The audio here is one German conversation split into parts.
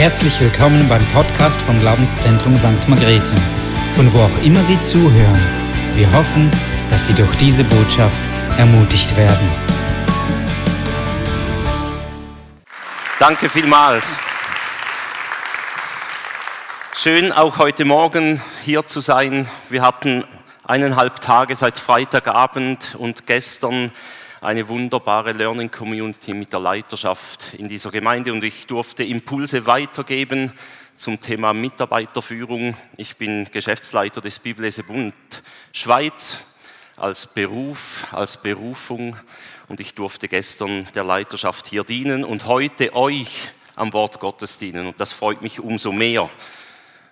Herzlich willkommen beim Podcast vom Glaubenszentrum St. Margrethe, von wo auch immer Sie zuhören. Wir hoffen, dass Sie durch diese Botschaft ermutigt werden. Danke vielmals. Schön auch heute Morgen hier zu sein. Wir hatten eineinhalb Tage seit Freitagabend und gestern eine wunderbare Learning Community mit der Leiterschaft in dieser Gemeinde. Und ich durfte Impulse weitergeben zum Thema Mitarbeiterführung. Ich bin Geschäftsleiter des Bibellesebund Schweiz als Beruf, als Berufung. Und ich durfte gestern der Leiterschaft hier dienen und heute euch am Wort Gottes dienen. Und das freut mich umso mehr,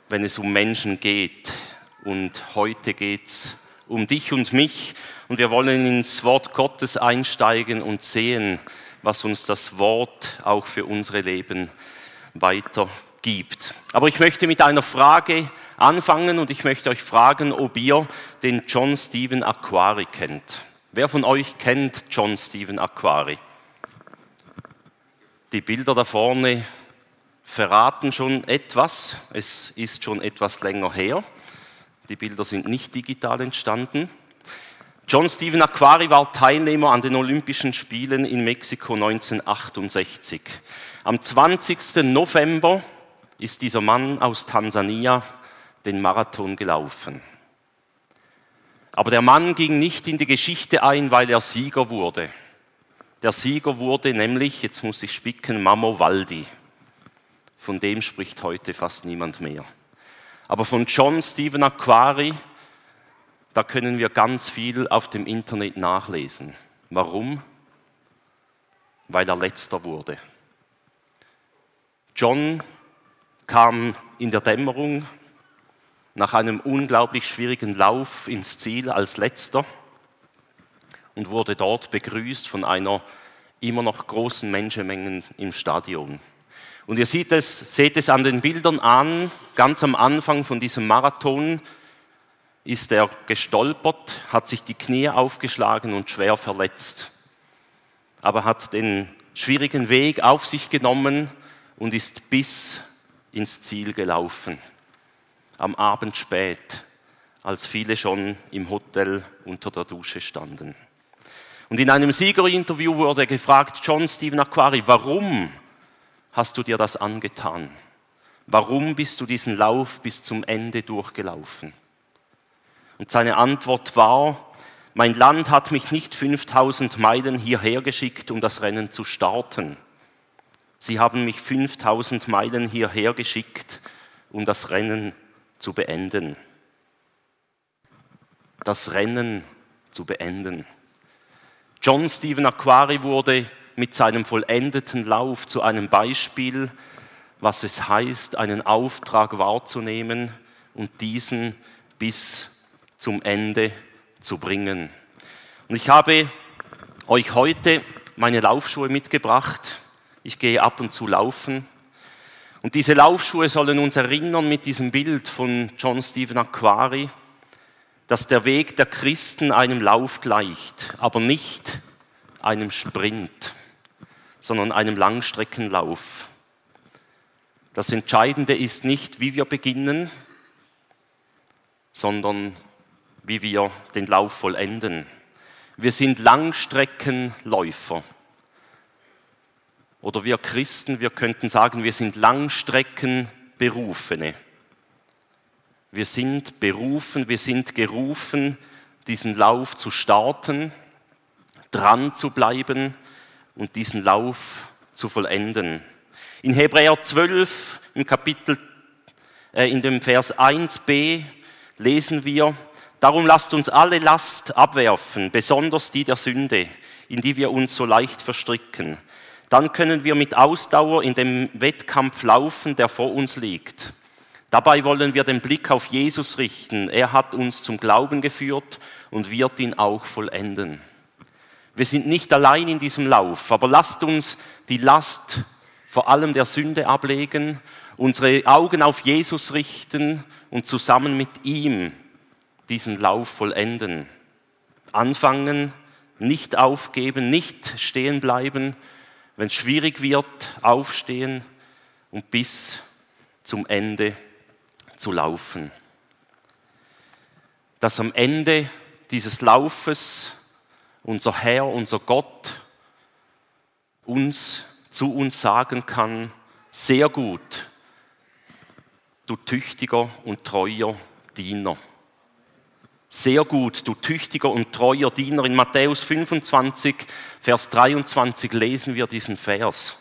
wenn es um Menschen geht. Und heute geht es um dich und mich und wir wollen ins Wort Gottes einsteigen und sehen, was uns das Wort auch für unsere Leben weitergibt. Aber ich möchte mit einer Frage anfangen und ich möchte euch fragen, ob ihr den John Stephen Aquari kennt. Wer von euch kennt John Stephen Aquari? Die Bilder da vorne verraten schon etwas. Es ist schon etwas länger her. Die Bilder sind nicht digital entstanden. John Stephen Aquari war Teilnehmer an den Olympischen Spielen in Mexiko 1968. Am 20. November ist dieser Mann aus Tansania den Marathon gelaufen. Aber der Mann ging nicht in die Geschichte ein, weil er Sieger wurde. Der Sieger wurde nämlich, jetzt muss ich spicken, Mamo Waldi. Von dem spricht heute fast niemand mehr. Aber von John Stephen Aquari, da können wir ganz viel auf dem Internet nachlesen. Warum? Weil er letzter wurde. John kam in der Dämmerung nach einem unglaublich schwierigen Lauf ins Ziel als letzter und wurde dort begrüßt von einer immer noch großen Menschenmenge im Stadion. Und ihr seht es, seht es an den Bildern an, ganz am Anfang von diesem Marathon ist er gestolpert, hat sich die Knie aufgeschlagen und schwer verletzt. Aber hat den schwierigen Weg auf sich genommen und ist bis ins Ziel gelaufen. Am Abend spät, als viele schon im Hotel unter der Dusche standen. Und in einem Siegerinterview wurde gefragt, John Stephen Aquari, warum hast du dir das angetan? Warum bist du diesen Lauf bis zum Ende durchgelaufen? Und seine Antwort war, mein Land hat mich nicht 5000 Meilen hierher geschickt, um das Rennen zu starten. Sie haben mich 5000 Meilen hierher geschickt, um das Rennen zu beenden. Das Rennen zu beenden. John Stephen Aquari wurde mit seinem vollendeten Lauf zu einem Beispiel, was es heißt, einen Auftrag wahrzunehmen und diesen bis zum Ende zu bringen. Und ich habe euch heute meine Laufschuhe mitgebracht. Ich gehe ab und zu laufen. Und diese Laufschuhe sollen uns erinnern mit diesem Bild von John Stephen Aquari, dass der Weg der Christen einem Lauf gleicht, aber nicht einem Sprint sondern einem Langstreckenlauf. Das Entscheidende ist nicht, wie wir beginnen, sondern wie wir den Lauf vollenden. Wir sind Langstreckenläufer. Oder wir Christen, wir könnten sagen, wir sind Langstreckenberufene. Wir sind berufen, wir sind gerufen, diesen Lauf zu starten, dran zu bleiben, und diesen Lauf zu vollenden. In Hebräer 12, im Kapitel, äh, in dem Vers 1b lesen wir, darum lasst uns alle Last abwerfen, besonders die der Sünde, in die wir uns so leicht verstricken. Dann können wir mit Ausdauer in dem Wettkampf laufen, der vor uns liegt. Dabei wollen wir den Blick auf Jesus richten. Er hat uns zum Glauben geführt und wird ihn auch vollenden. Wir sind nicht allein in diesem Lauf, aber lasst uns die Last vor allem der Sünde ablegen, unsere Augen auf Jesus richten und zusammen mit ihm diesen Lauf vollenden. Anfangen, nicht aufgeben, nicht stehen bleiben, wenn es schwierig wird, aufstehen und bis zum Ende zu laufen. Dass am Ende dieses Laufes unser Herr, unser Gott uns zu uns sagen kann, sehr gut, du tüchtiger und treuer Diener. Sehr gut, du tüchtiger und treuer Diener. In Matthäus 25, Vers 23 lesen wir diesen Vers.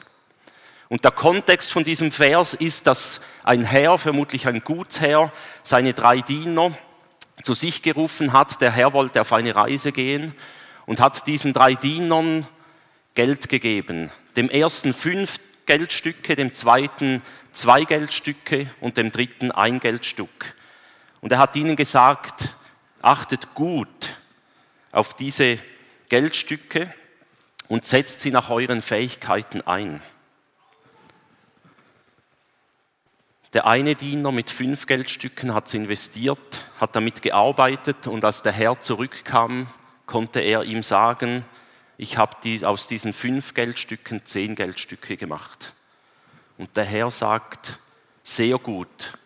Und der Kontext von diesem Vers ist, dass ein Herr, vermutlich ein Gutsherr, seine drei Diener zu sich gerufen hat. Der Herr wollte auf eine Reise gehen und hat diesen drei Dienern Geld gegeben. Dem ersten fünf Geldstücke, dem zweiten zwei Geldstücke und dem dritten ein Geldstück. Und er hat ihnen gesagt, achtet gut auf diese Geldstücke und setzt sie nach euren Fähigkeiten ein. Der eine Diener mit fünf Geldstücken hat sie investiert, hat damit gearbeitet und als der Herr zurückkam, konnte er ihm sagen, ich habe die, aus diesen fünf Geldstücken zehn Geldstücke gemacht. Und der Herr sagt, sehr gut,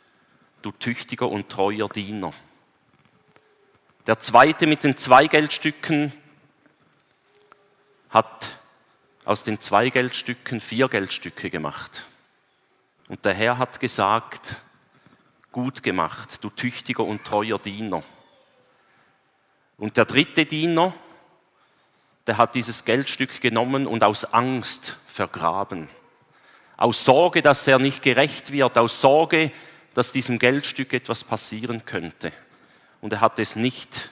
du tüchtiger und treuer Diener. Der zweite mit den zwei Geldstücken hat aus den zwei Geldstücken vier Geldstücke gemacht. Und der Herr hat gesagt, gut gemacht, du tüchtiger und treuer Diener. Und der dritte Diener, der hat dieses Geldstück genommen und aus Angst vergraben. Aus Sorge, dass er nicht gerecht wird, aus Sorge, dass diesem Geldstück etwas passieren könnte. Und er hat es nicht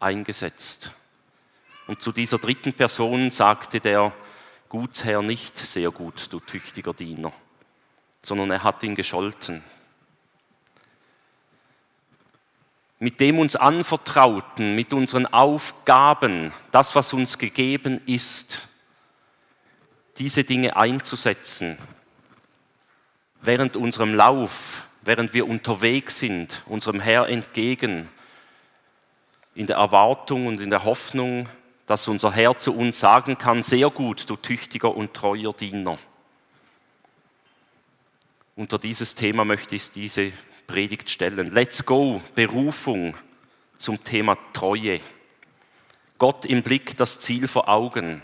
eingesetzt. Und zu dieser dritten Person sagte der Gutsherr nicht sehr gut, du tüchtiger Diener sondern er hat ihn gescholten. Mit dem uns anvertrauten, mit unseren Aufgaben, das, was uns gegeben ist, diese Dinge einzusetzen, während unserem Lauf, während wir unterwegs sind, unserem Herr entgegen, in der Erwartung und in der Hoffnung, dass unser Herr zu uns sagen kann, sehr gut, du tüchtiger und treuer Diener. Unter dieses Thema möchte ich diese Predigt stellen. Let's go, Berufung zum Thema Treue. Gott im Blick, das Ziel vor Augen.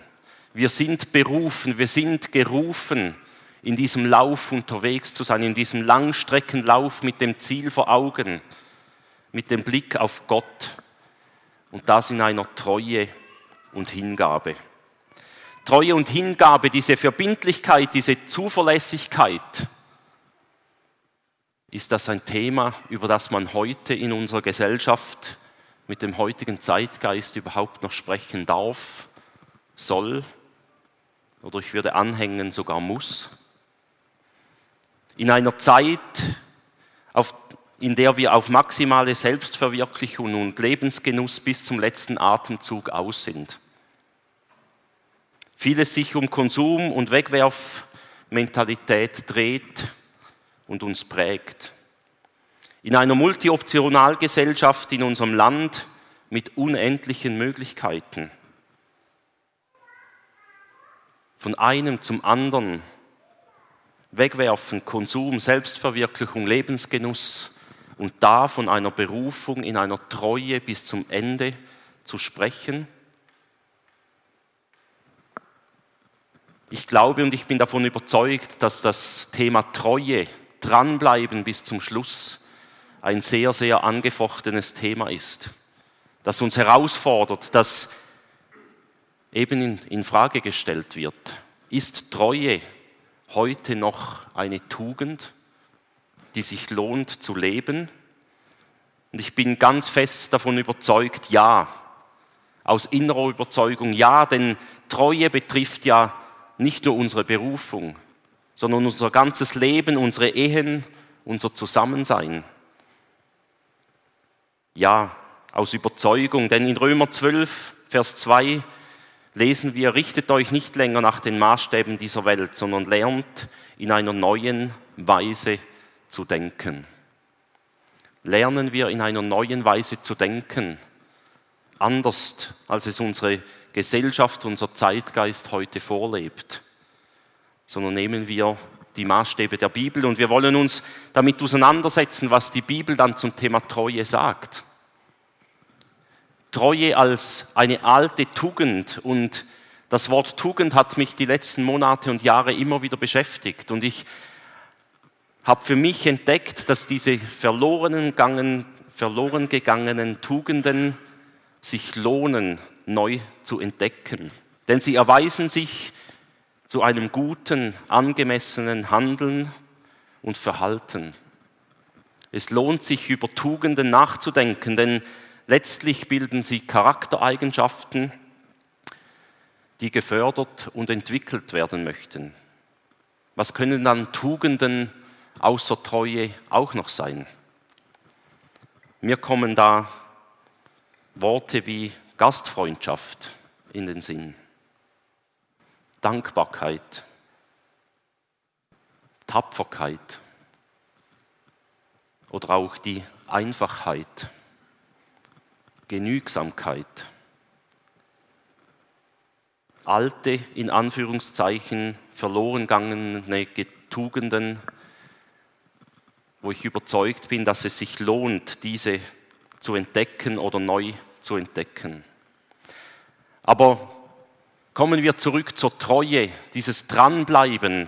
Wir sind berufen, wir sind gerufen, in diesem Lauf unterwegs zu sein, in diesem Langstreckenlauf mit dem Ziel vor Augen, mit dem Blick auf Gott und das in einer Treue und Hingabe. Treue und Hingabe, diese Verbindlichkeit, diese Zuverlässigkeit, ist das ein Thema, über das man heute in unserer Gesellschaft mit dem heutigen Zeitgeist überhaupt noch sprechen darf, soll oder ich würde anhängen sogar muss. In einer Zeit, auf, in der wir auf maximale Selbstverwirklichung und Lebensgenuss bis zum letzten Atemzug aus sind. Vieles sich um Konsum und Wegwerfmentalität dreht, und uns prägt. In einer Multioptionalgesellschaft in unserem Land mit unendlichen Möglichkeiten. Von einem zum anderen wegwerfen, Konsum, Selbstverwirklichung, Lebensgenuss und da von einer Berufung in einer Treue bis zum Ende zu sprechen. Ich glaube und ich bin davon überzeugt, dass das Thema Treue dranbleiben bis zum Schluss ein sehr, sehr angefochtenes Thema ist, das uns herausfordert, das eben in, in Frage gestellt wird. Ist Treue heute noch eine Tugend, die sich lohnt zu leben? Und ich bin ganz fest davon überzeugt, ja. Aus innerer Überzeugung, ja, denn Treue betrifft ja nicht nur unsere Berufung, sondern unser ganzes Leben, unsere Ehen, unser Zusammensein. Ja, aus Überzeugung, denn in Römer 12, Vers 2 lesen wir, richtet euch nicht länger nach den Maßstäben dieser Welt, sondern lernt in einer neuen Weise zu denken. Lernen wir in einer neuen Weise zu denken, anders als es unsere Gesellschaft, unser Zeitgeist heute vorlebt sondern nehmen wir die Maßstäbe der Bibel und wir wollen uns damit auseinandersetzen, was die Bibel dann zum Thema Treue sagt. Treue als eine alte Tugend und das Wort Tugend hat mich die letzten Monate und Jahre immer wieder beschäftigt und ich habe für mich entdeckt, dass diese verloren gegangenen, verloren gegangenen Tugenden sich lohnen, neu zu entdecken. Denn sie erweisen sich zu einem guten, angemessenen Handeln und Verhalten. Es lohnt sich, über Tugenden nachzudenken, denn letztlich bilden sie Charaktereigenschaften, die gefördert und entwickelt werden möchten. Was können dann Tugenden außer Treue auch noch sein? Mir kommen da Worte wie Gastfreundschaft in den Sinn. Dankbarkeit, Tapferkeit oder auch die Einfachheit, Genügsamkeit. Alte, in Anführungszeichen, verloren gegangene Tugenden, wo ich überzeugt bin, dass es sich lohnt, diese zu entdecken oder neu zu entdecken. Aber Kommen wir zurück zur Treue, dieses Dranbleiben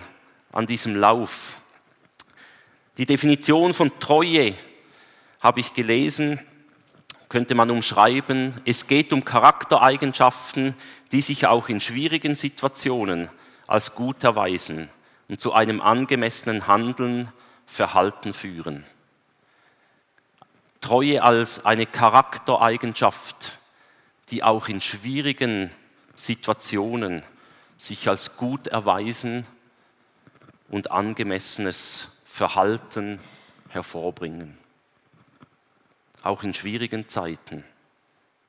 an diesem Lauf. Die Definition von Treue habe ich gelesen, könnte man umschreiben. Es geht um Charaktereigenschaften, die sich auch in schwierigen Situationen als gut erweisen und zu einem angemessenen Handeln, Verhalten führen. Treue als eine Charaktereigenschaft, die auch in schwierigen Situationen sich als gut erweisen und angemessenes Verhalten hervorbringen. Auch in schwierigen Zeiten.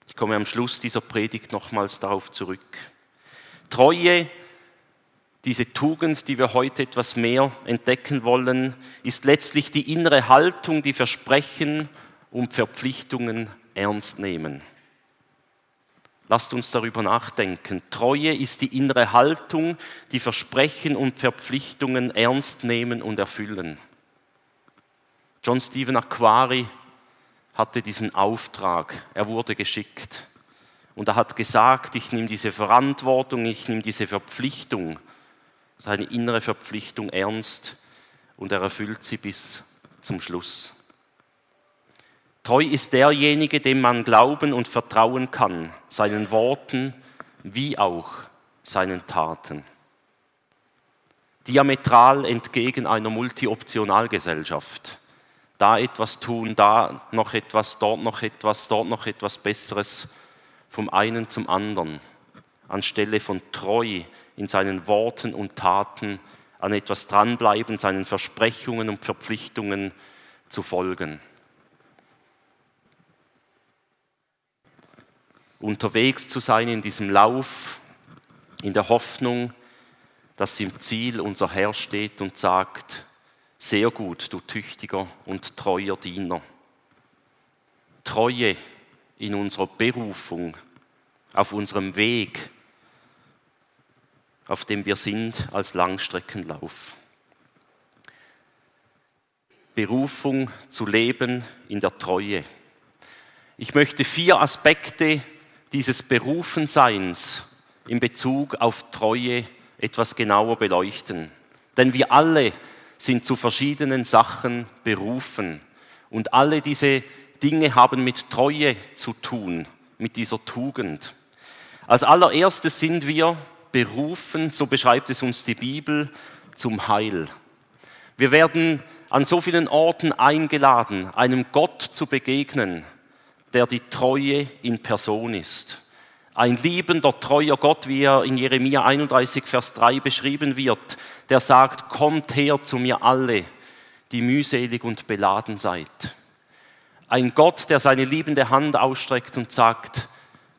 Ich komme am Schluss dieser Predigt nochmals darauf zurück. Treue, diese Tugend, die wir heute etwas mehr entdecken wollen, ist letztlich die innere Haltung, die Versprechen und Verpflichtungen ernst nehmen. Lasst uns darüber nachdenken. Treue ist die innere Haltung, die Versprechen und Verpflichtungen ernst nehmen und erfüllen. John Stephen Aquari hatte diesen Auftrag, er wurde geschickt. Und er hat gesagt, ich nehme diese Verantwortung, ich nehme diese Verpflichtung, seine innere Verpflichtung ernst und er erfüllt sie bis zum Schluss. Treu ist derjenige, dem man glauben und vertrauen kann, seinen Worten wie auch seinen Taten. Diametral entgegen einer Multi-Optionalgesellschaft. Da etwas tun, da noch etwas, dort noch etwas, dort noch etwas Besseres, vom einen zum anderen, anstelle von treu in seinen Worten und Taten an etwas dranbleiben, seinen Versprechungen und Verpflichtungen zu folgen. unterwegs zu sein in diesem Lauf, in der Hoffnung, dass im Ziel unser Herr steht und sagt, sehr gut, du tüchtiger und treuer Diener. Treue in unserer Berufung, auf unserem Weg, auf dem wir sind als Langstreckenlauf. Berufung zu leben in der Treue. Ich möchte vier Aspekte dieses Berufenseins in Bezug auf Treue etwas genauer beleuchten. Denn wir alle sind zu verschiedenen Sachen berufen und alle diese Dinge haben mit Treue zu tun, mit dieser Tugend. Als allererstes sind wir berufen, so beschreibt es uns die Bibel, zum Heil. Wir werden an so vielen Orten eingeladen, einem Gott zu begegnen, der die Treue in Person ist. Ein liebender, treuer Gott, wie er in Jeremia 31, Vers 3 beschrieben wird, der sagt, kommt her zu mir alle, die mühselig und beladen seid. Ein Gott, der seine liebende Hand ausstreckt und sagt,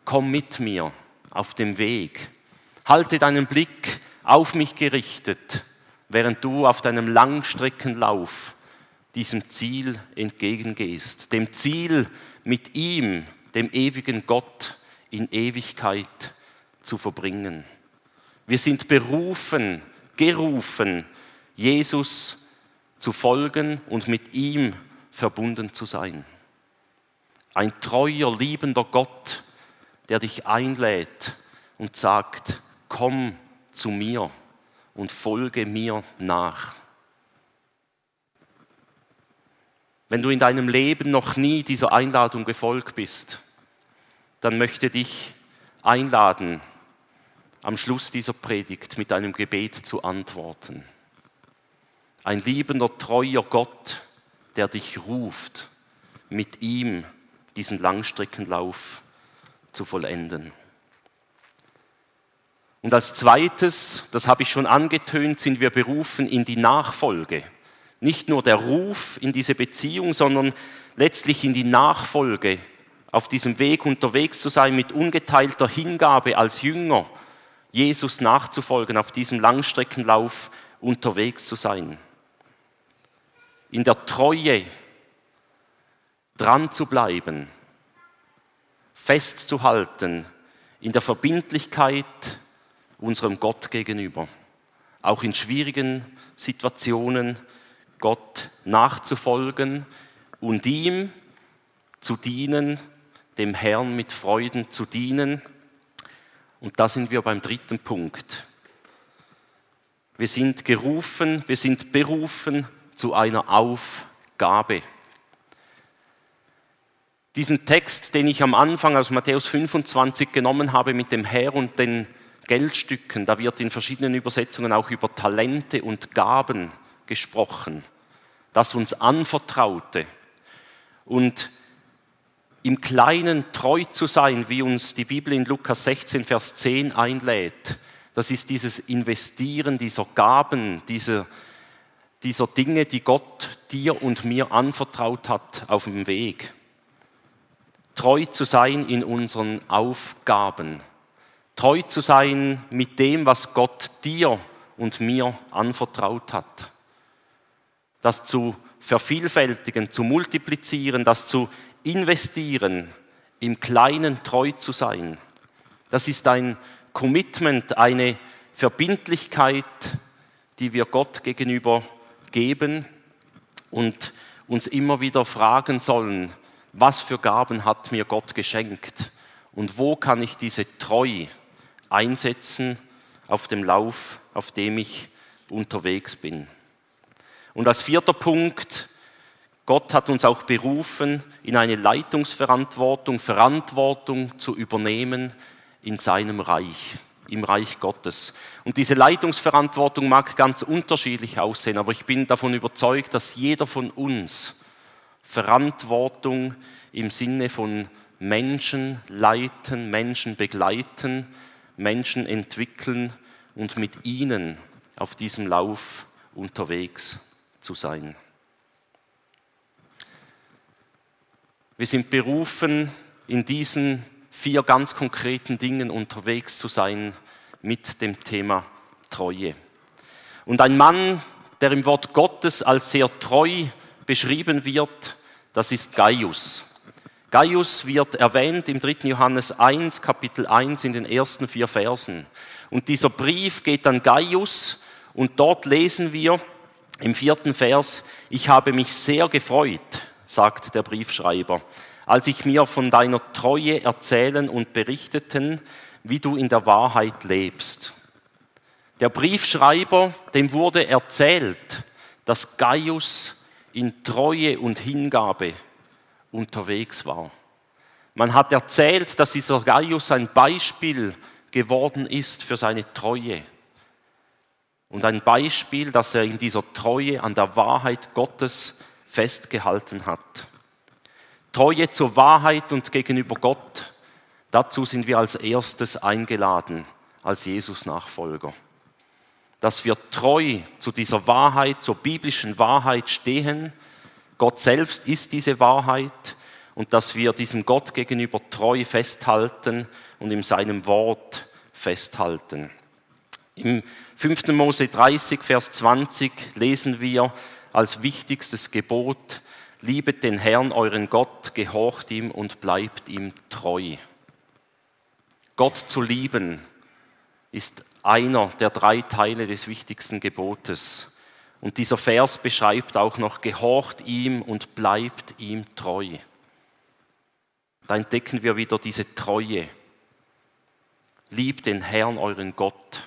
komm mit mir auf dem Weg. Halte deinen Blick auf mich gerichtet, während du auf deinem Langstreckenlauf diesem Ziel entgegengehst. Dem Ziel, mit ihm, dem ewigen Gott, in Ewigkeit zu verbringen. Wir sind berufen, gerufen, Jesus zu folgen und mit ihm verbunden zu sein. Ein treuer, liebender Gott, der dich einlädt und sagt, komm zu mir und folge mir nach. Wenn du in deinem Leben noch nie dieser Einladung gefolgt bist, dann möchte dich einladen, am Schluss dieser Predigt mit einem Gebet zu antworten. Ein liebender, treuer Gott, der dich ruft, mit ihm diesen Langstreckenlauf zu vollenden. Und als zweites, das habe ich schon angetönt, sind wir berufen in die Nachfolge. Nicht nur der Ruf in diese Beziehung, sondern letztlich in die Nachfolge, auf diesem Weg unterwegs zu sein mit ungeteilter Hingabe als Jünger, Jesus nachzufolgen, auf diesem Langstreckenlauf unterwegs zu sein. In der Treue dran zu bleiben, festzuhalten, in der Verbindlichkeit unserem Gott gegenüber, auch in schwierigen Situationen Gott nachzufolgen und ihm zu dienen, dem Herrn mit Freuden zu dienen. Und da sind wir beim dritten Punkt. Wir sind gerufen, wir sind berufen zu einer Aufgabe. Diesen Text, den ich am Anfang aus Matthäus 25 genommen habe mit dem Herr und den Geldstücken, da wird in verschiedenen Übersetzungen auch über Talente und Gaben gesprochen, das uns anvertraute. Und im Kleinen treu zu sein, wie uns die Bibel in Lukas 16, Vers 10 einlädt, das ist dieses Investieren dieser Gaben, dieser, dieser Dinge, die Gott dir und mir anvertraut hat auf dem Weg. Treu zu sein in unseren Aufgaben treu zu sein mit dem, was Gott dir und mir anvertraut hat. Das zu vervielfältigen, zu multiplizieren, das zu investieren, im Kleinen treu zu sein. Das ist ein Commitment, eine Verbindlichkeit, die wir Gott gegenüber geben und uns immer wieder fragen sollen, was für Gaben hat mir Gott geschenkt und wo kann ich diese Treu einsetzen auf dem Lauf, auf dem ich unterwegs bin. Und als vierter Punkt, Gott hat uns auch berufen, in eine Leitungsverantwortung, Verantwortung zu übernehmen in seinem Reich, im Reich Gottes. Und diese Leitungsverantwortung mag ganz unterschiedlich aussehen, aber ich bin davon überzeugt, dass jeder von uns Verantwortung im Sinne von Menschen leiten, Menschen begleiten, Menschen entwickeln und mit ihnen auf diesem Lauf unterwegs zu sein. Wir sind berufen, in diesen vier ganz konkreten Dingen unterwegs zu sein mit dem Thema Treue. Und ein Mann, der im Wort Gottes als sehr treu beschrieben wird, das ist Gaius. Gaius wird erwähnt im 3. Johannes 1, Kapitel 1 in den ersten vier Versen. Und dieser Brief geht an Gaius und dort lesen wir im vierten Vers, ich habe mich sehr gefreut, sagt der Briefschreiber, als ich mir von deiner Treue erzählen und berichteten, wie du in der Wahrheit lebst. Der Briefschreiber, dem wurde erzählt, dass Gaius in Treue und Hingabe unterwegs war. Man hat erzählt, dass dieser Gaius ein Beispiel geworden ist für seine Treue. Und ein Beispiel, dass er in dieser Treue an der Wahrheit Gottes festgehalten hat. Treue zur Wahrheit und gegenüber Gott, dazu sind wir als erstes eingeladen, als Jesus-Nachfolger. Dass wir treu zu dieser Wahrheit, zur biblischen Wahrheit stehen Gott selbst ist diese Wahrheit und dass wir diesem Gott gegenüber treu festhalten und in seinem Wort festhalten. Im 5. Mose 30, Vers 20 lesen wir als wichtigstes Gebot, liebet den Herrn, euren Gott, gehorcht ihm und bleibt ihm treu. Gott zu lieben ist einer der drei Teile des wichtigsten Gebotes. Und dieser Vers beschreibt auch noch, gehorcht ihm und bleibt ihm treu. Da entdecken wir wieder diese Treue. Liebt den Herrn, euren Gott.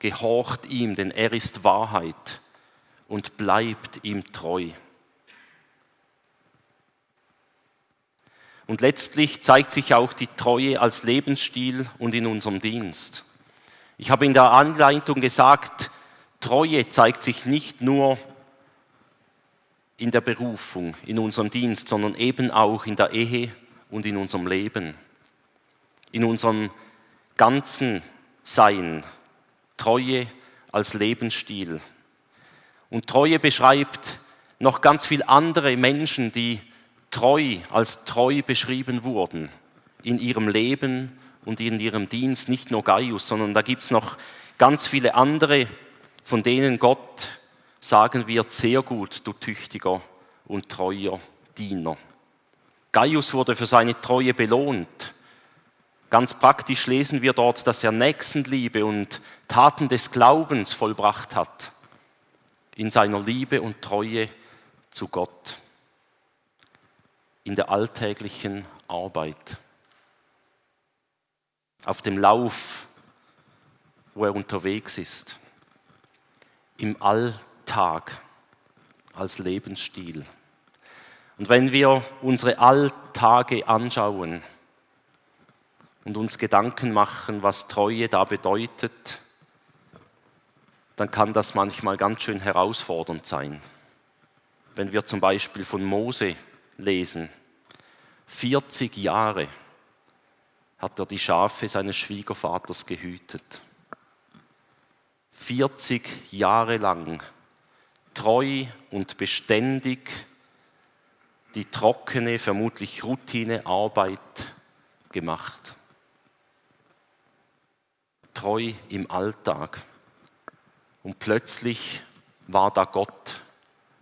Gehorcht ihm, denn er ist Wahrheit und bleibt ihm treu. Und letztlich zeigt sich auch die Treue als Lebensstil und in unserem Dienst. Ich habe in der Anleitung gesagt, Treue zeigt sich nicht nur in der Berufung, in unserem Dienst, sondern eben auch in der Ehe und in unserem Leben, in unserem ganzen Sein. Treue als Lebensstil. Und Treue beschreibt noch ganz viele andere Menschen, die treu als treu beschrieben wurden in ihrem Leben und in ihrem Dienst, nicht nur Gaius, sondern da gibt es noch ganz viele andere von denen Gott sagen wird, sehr gut, du tüchtiger und treuer Diener. Gaius wurde für seine Treue belohnt. Ganz praktisch lesen wir dort, dass er Nächstenliebe und Taten des Glaubens vollbracht hat in seiner Liebe und Treue zu Gott, in der alltäglichen Arbeit, auf dem Lauf, wo er unterwegs ist im Alltag als Lebensstil. Und wenn wir unsere Alltage anschauen und uns Gedanken machen, was Treue da bedeutet, dann kann das manchmal ganz schön herausfordernd sein. Wenn wir zum Beispiel von Mose lesen, 40 Jahre hat er die Schafe seines Schwiegervaters gehütet. 40 Jahre lang treu und beständig die trockene, vermutlich Routinearbeit gemacht. Treu im Alltag. Und plötzlich war da Gott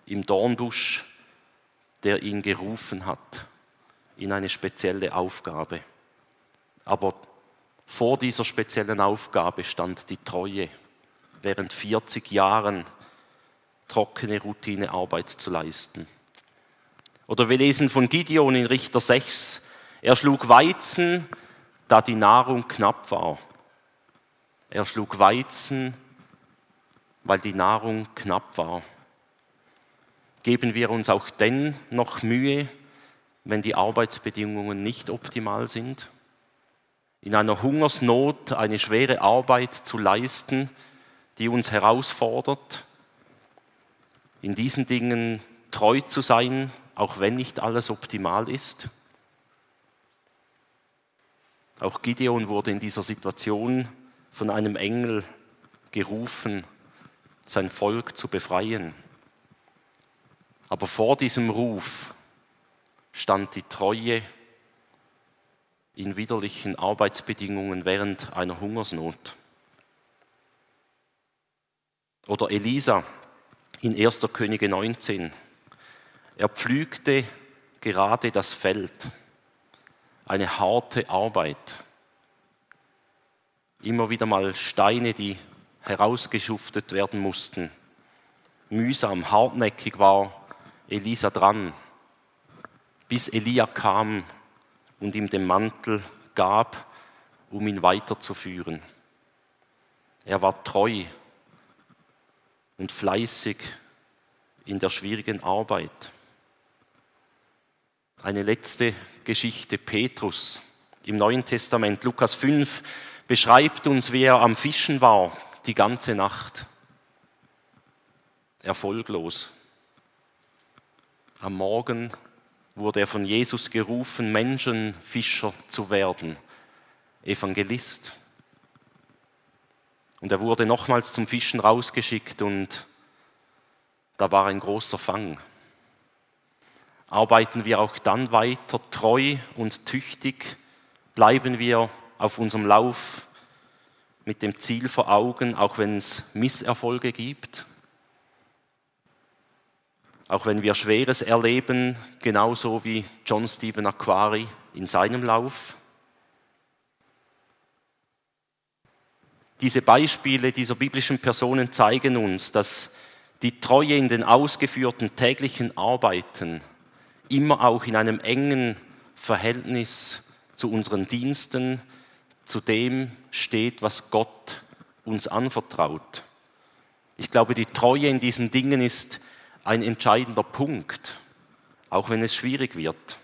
im Dornbusch, der ihn gerufen hat in eine spezielle Aufgabe. Aber vor dieser speziellen Aufgabe stand die Treue während 40 Jahren trockene Routinearbeit zu leisten. Oder wir lesen von Gideon in Richter 6, er schlug Weizen, da die Nahrung knapp war. Er schlug Weizen, weil die Nahrung knapp war. Geben wir uns auch denn noch Mühe, wenn die Arbeitsbedingungen nicht optimal sind? In einer Hungersnot eine schwere Arbeit zu leisten, die uns herausfordert, in diesen Dingen treu zu sein, auch wenn nicht alles optimal ist. Auch Gideon wurde in dieser Situation von einem Engel gerufen, sein Volk zu befreien. Aber vor diesem Ruf stand die Treue in widerlichen Arbeitsbedingungen während einer Hungersnot. Oder Elisa in 1. Könige 19. Er pflügte gerade das Feld. Eine harte Arbeit. Immer wieder mal Steine, die herausgeschuftet werden mussten. Mühsam, hartnäckig war Elisa dran, bis Elia kam und ihm den Mantel gab, um ihn weiterzuführen. Er war treu und fleißig in der schwierigen Arbeit. Eine letzte Geschichte, Petrus im Neuen Testament, Lukas 5, beschreibt uns, wie er am Fischen war die ganze Nacht. Erfolglos. Am Morgen wurde er von Jesus gerufen, Menschenfischer zu werden, Evangelist. Und er wurde nochmals zum Fischen rausgeschickt und da war ein großer Fang. Arbeiten wir auch dann weiter treu und tüchtig, bleiben wir auf unserem Lauf mit dem Ziel vor Augen, auch wenn es Misserfolge gibt, auch wenn wir Schweres erleben, genauso wie John Stephen Aquari in seinem Lauf. Diese Beispiele dieser biblischen Personen zeigen uns, dass Die Treue in den ausgeführten täglichen Arbeiten, immer auch in einem engen Verhältnis zu unseren Diensten, zu dem steht, was Gott uns anvertraut. Ich glaube, die Treue in diesen Dingen ist ein entscheidender Punkt, auch wenn es schwierig wird,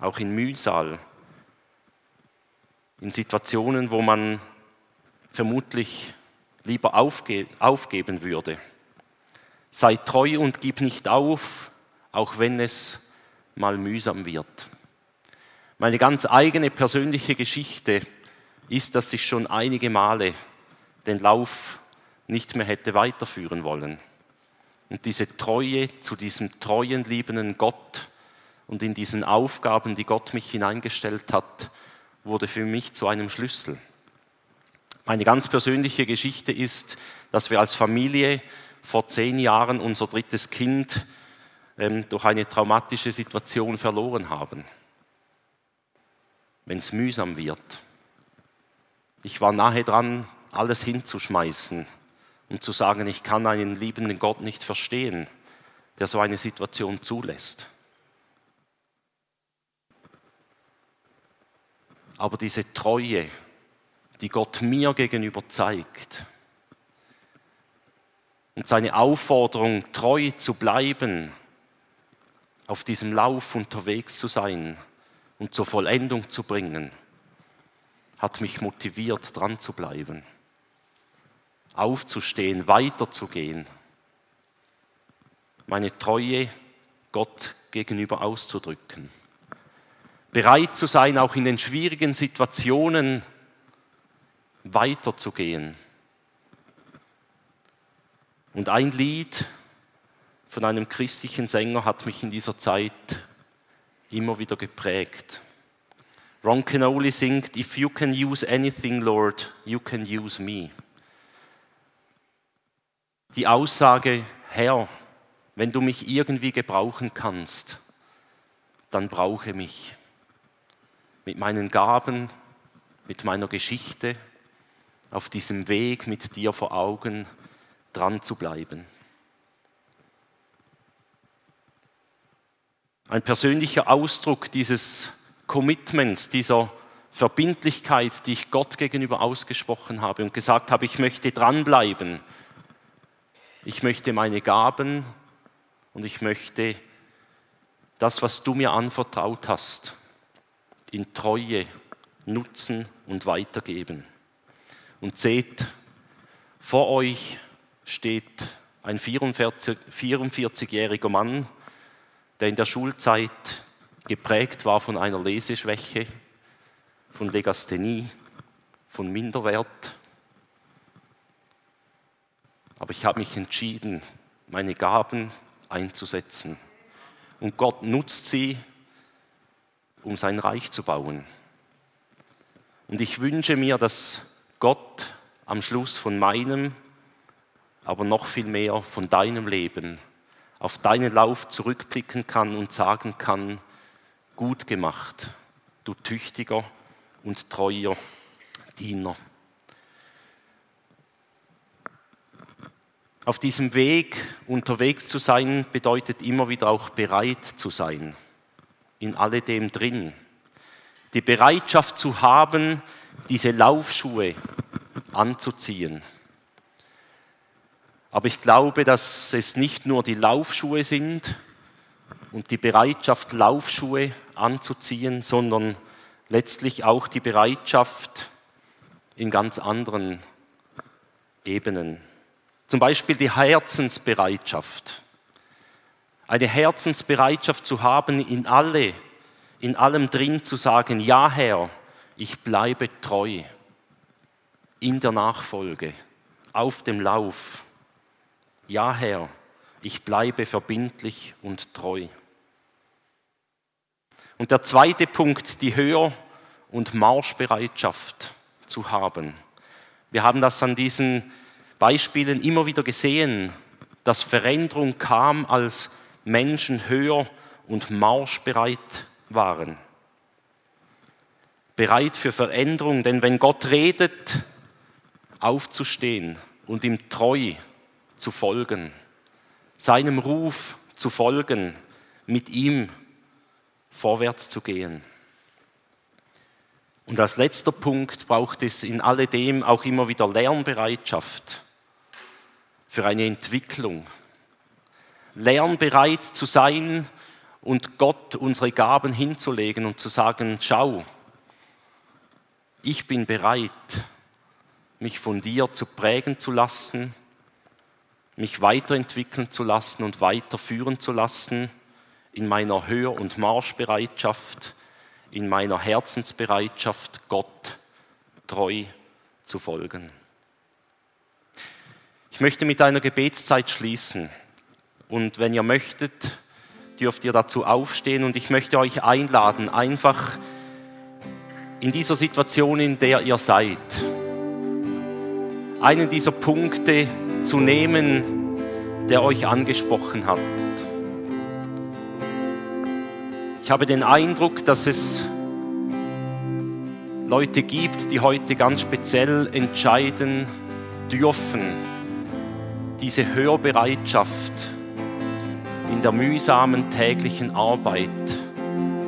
auch in Mühsal, in Situationen, wo man vermutlich lieber aufge aufgeben würde. Sei treu und gib nicht auf, auch wenn es mal mühsam wird. Meine ganz eigene persönliche Geschichte ist, dass ich schon einige Male den Lauf nicht mehr hätte weiterführen wollen. Und diese Treue zu diesem treuen, liebenden Gott und in diesen Aufgaben, die Gott mich hineingestellt hat, wurde für mich zu einem Schlüssel. Meine ganz persönliche Geschichte ist, dass wir als Familie vor zehn Jahren unser drittes Kind ähm, durch eine traumatische Situation verloren haben. Wenn es mühsam wird. Ich war nahe dran, alles hinzuschmeißen und zu sagen, ich kann einen liebenden Gott nicht verstehen, der so eine Situation zulässt. Aber diese Treue, die Gott mir gegenüber zeigt. Und seine Aufforderung, treu zu bleiben, auf diesem Lauf unterwegs zu sein und zur Vollendung zu bringen, hat mich motiviert, dran zu bleiben, aufzustehen, weiterzugehen, meine Treue Gott gegenüber auszudrücken, bereit zu sein, auch in den schwierigen Situationen weiterzugehen. Und ein Lied von einem christlichen Sänger hat mich in dieser Zeit immer wieder geprägt. Ron Canoli singt, If you can use anything, Lord, you can use me. Die Aussage, Herr, wenn du mich irgendwie gebrauchen kannst, dann brauche mich. Mit meinen Gaben, mit meiner Geschichte, auf diesem Weg mit dir vor Augen dran zu bleiben. Ein persönlicher Ausdruck dieses Commitments, dieser Verbindlichkeit, die ich Gott gegenüber ausgesprochen habe und gesagt habe, ich möchte dranbleiben. Ich möchte meine Gaben und ich möchte das, was du mir anvertraut hast, in Treue nutzen und weitergeben. Und seht, vor euch steht ein 44-jähriger Mann, der in der Schulzeit geprägt war von einer Leseschwäche, von Legasthenie, von Minderwert. Aber ich habe mich entschieden, meine Gaben einzusetzen. Und Gott nutzt sie, um sein Reich zu bauen. Und ich wünsche mir, dass Gott am Schluss von meinem, aber noch viel mehr von deinem Leben auf deinen Lauf zurückblicken kann und sagen kann, gut gemacht, du tüchtiger und treuer Diener. Auf diesem Weg unterwegs zu sein, bedeutet immer wieder auch bereit zu sein, in alledem drin. Die Bereitschaft zu haben, diese Laufschuhe anzuziehen. Aber ich glaube, dass es nicht nur die Laufschuhe sind und die Bereitschaft, Laufschuhe anzuziehen, sondern letztlich auch die Bereitschaft in ganz anderen Ebenen. Zum Beispiel die Herzensbereitschaft. Eine Herzensbereitschaft zu haben, in alle, in allem drin zu sagen, ja Herr, ich bleibe treu in der Nachfolge, auf dem Lauf. Ja Herr, ich bleibe verbindlich und treu. Und der zweite Punkt, die Hör- und Marschbereitschaft zu haben. Wir haben das an diesen Beispielen immer wieder gesehen, dass Veränderung kam, als Menschen hör- und marschbereit waren. Bereit für Veränderung, denn wenn Gott redet, aufzustehen und ihm treu zu folgen, seinem Ruf zu folgen, mit ihm vorwärts zu gehen. Und als letzter Punkt braucht es in alledem auch immer wieder Lernbereitschaft für eine Entwicklung. Lernbereit zu sein und Gott unsere Gaben hinzulegen und zu sagen, schau, ich bin bereit, mich von dir zu prägen zu lassen, mich weiterentwickeln zu lassen und weiterführen zu lassen in meiner Hör- und Marschbereitschaft, in meiner Herzensbereitschaft, Gott treu zu folgen. Ich möchte mit einer Gebetszeit schließen und wenn ihr möchtet, dürft ihr dazu aufstehen und ich möchte euch einladen, einfach in dieser Situation, in der ihr seid, einen dieser Punkte zu nehmen, der euch angesprochen hat. Ich habe den Eindruck, dass es Leute gibt, die heute ganz speziell entscheiden dürfen, diese Hörbereitschaft in der mühsamen täglichen Arbeit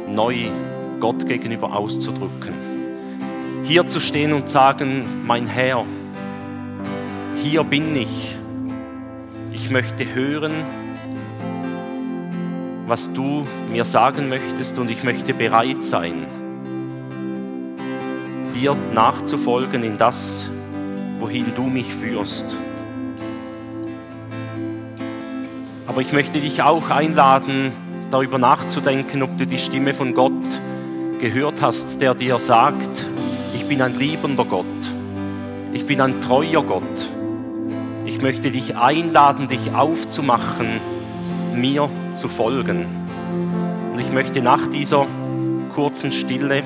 neu Gott gegenüber auszudrücken. Hier zu stehen und sagen, mein Herr, hier bin ich. Ich möchte hören, was du mir sagen möchtest und ich möchte bereit sein, dir nachzufolgen in das, wohin du mich führst. Aber ich möchte dich auch einladen, darüber nachzudenken, ob du die Stimme von Gott gehört hast, der dir sagt, bin ein liebender Gott, ich bin ein treuer Gott. Ich möchte dich einladen, dich aufzumachen, mir zu folgen. Und ich möchte nach dieser kurzen Stille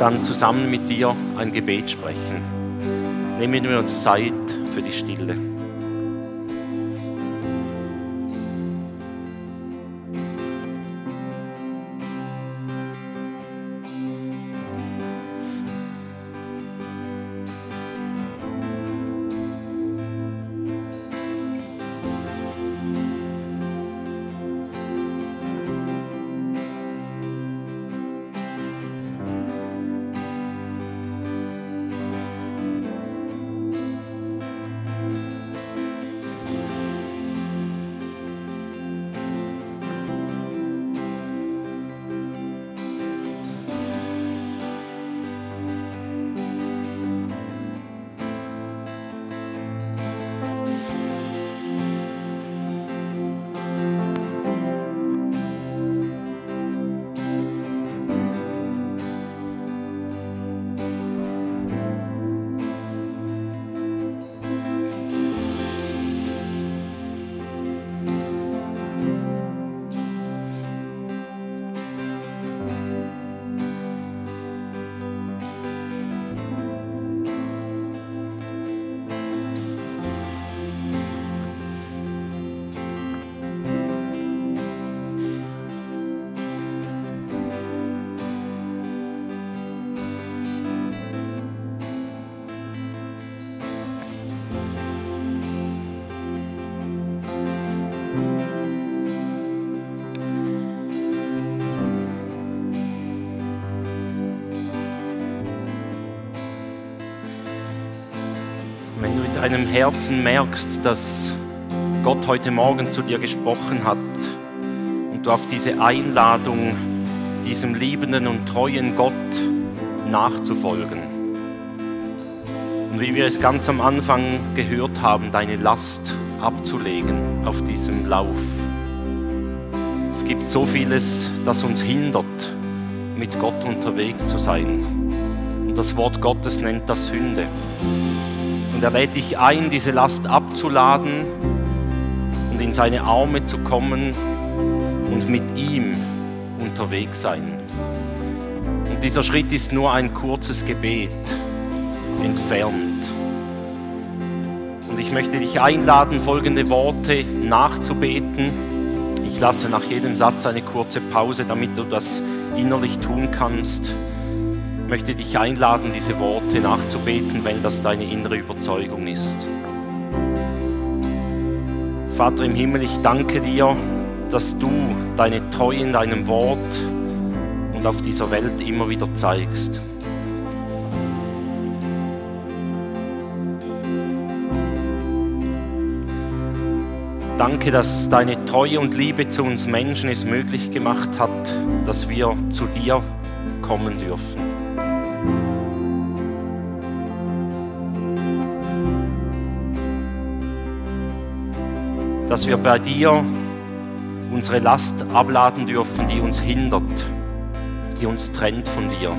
dann zusammen mit dir ein Gebet sprechen. Nehmen wir uns Zeit für die Stille. Deinem Herzen merkst, dass Gott heute Morgen zu dir gesprochen hat und du auf diese Einladung, diesem liebenden und treuen Gott nachzufolgen. Und wie wir es ganz am Anfang gehört haben, deine Last abzulegen auf diesem Lauf. Es gibt so vieles, das uns hindert, mit Gott unterwegs zu sein. Und das Wort Gottes nennt das Sünde. Und er lädt dich ein, diese Last abzuladen und in seine Arme zu kommen und mit ihm unterwegs sein. Und dieser Schritt ist nur ein kurzes Gebet entfernt. Und ich möchte dich einladen, folgende Worte nachzubeten. Ich lasse nach jedem Satz eine kurze Pause, damit du das innerlich tun kannst. Ich möchte dich einladen, diese Worte nachzubeten, wenn das deine innere Überzeugung ist. Vater im Himmel, ich danke dir, dass du deine Treue in deinem Wort und auf dieser Welt immer wieder zeigst. Danke, dass deine Treue und Liebe zu uns Menschen es möglich gemacht hat, dass wir zu dir kommen dürfen. Dass wir bei dir unsere Last abladen dürfen, die uns hindert, die uns trennt von dir.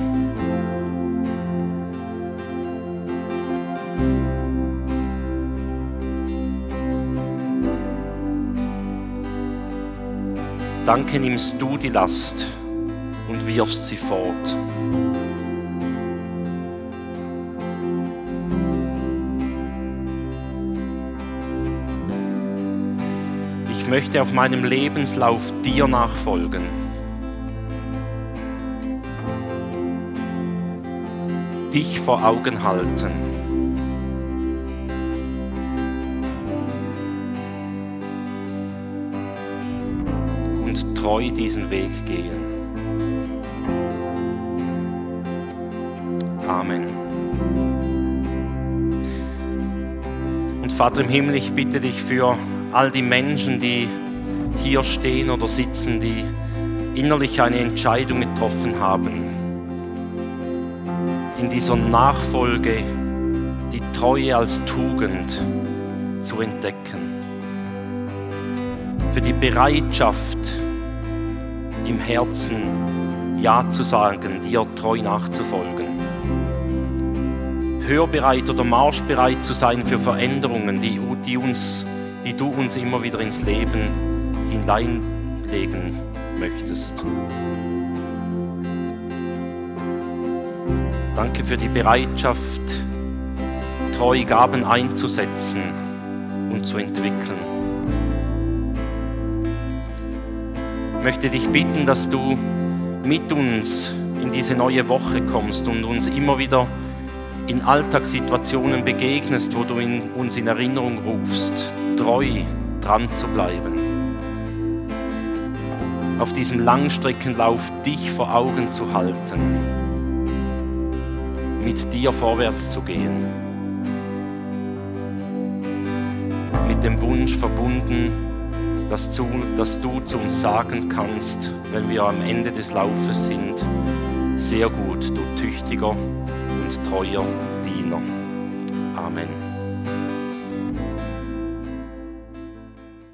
Danke nimmst du die Last und wirfst sie fort. Möchte auf meinem Lebenslauf dir nachfolgen. Dich vor Augen halten. treu diesen Weg gehen. Amen. Und Vater im Himmel, ich bitte dich für all die Menschen, die hier stehen oder sitzen, die innerlich eine Entscheidung getroffen haben, in dieser Nachfolge die Treue als Tugend zu entdecken, für die Bereitschaft, im Herzen Ja zu sagen, dir treu nachzufolgen. Hörbereit oder marschbereit zu sein für Veränderungen, die, die, uns, die du uns immer wieder ins Leben hineinlegen möchtest. Danke für die Bereitschaft, treu Gaben einzusetzen und zu entwickeln. möchte dich bitten, dass du mit uns in diese neue Woche kommst und uns immer wieder in Alltagssituationen begegnest, wo du uns in Erinnerung rufst, treu dran zu bleiben. Auf diesem Langstreckenlauf dich vor Augen zu halten, mit dir vorwärts zu gehen, mit dem Wunsch verbunden, dass du, dass du zu uns sagen kannst, wenn wir am Ende des Laufes sind, sehr gut, du tüchtiger und treuer Diener. Amen.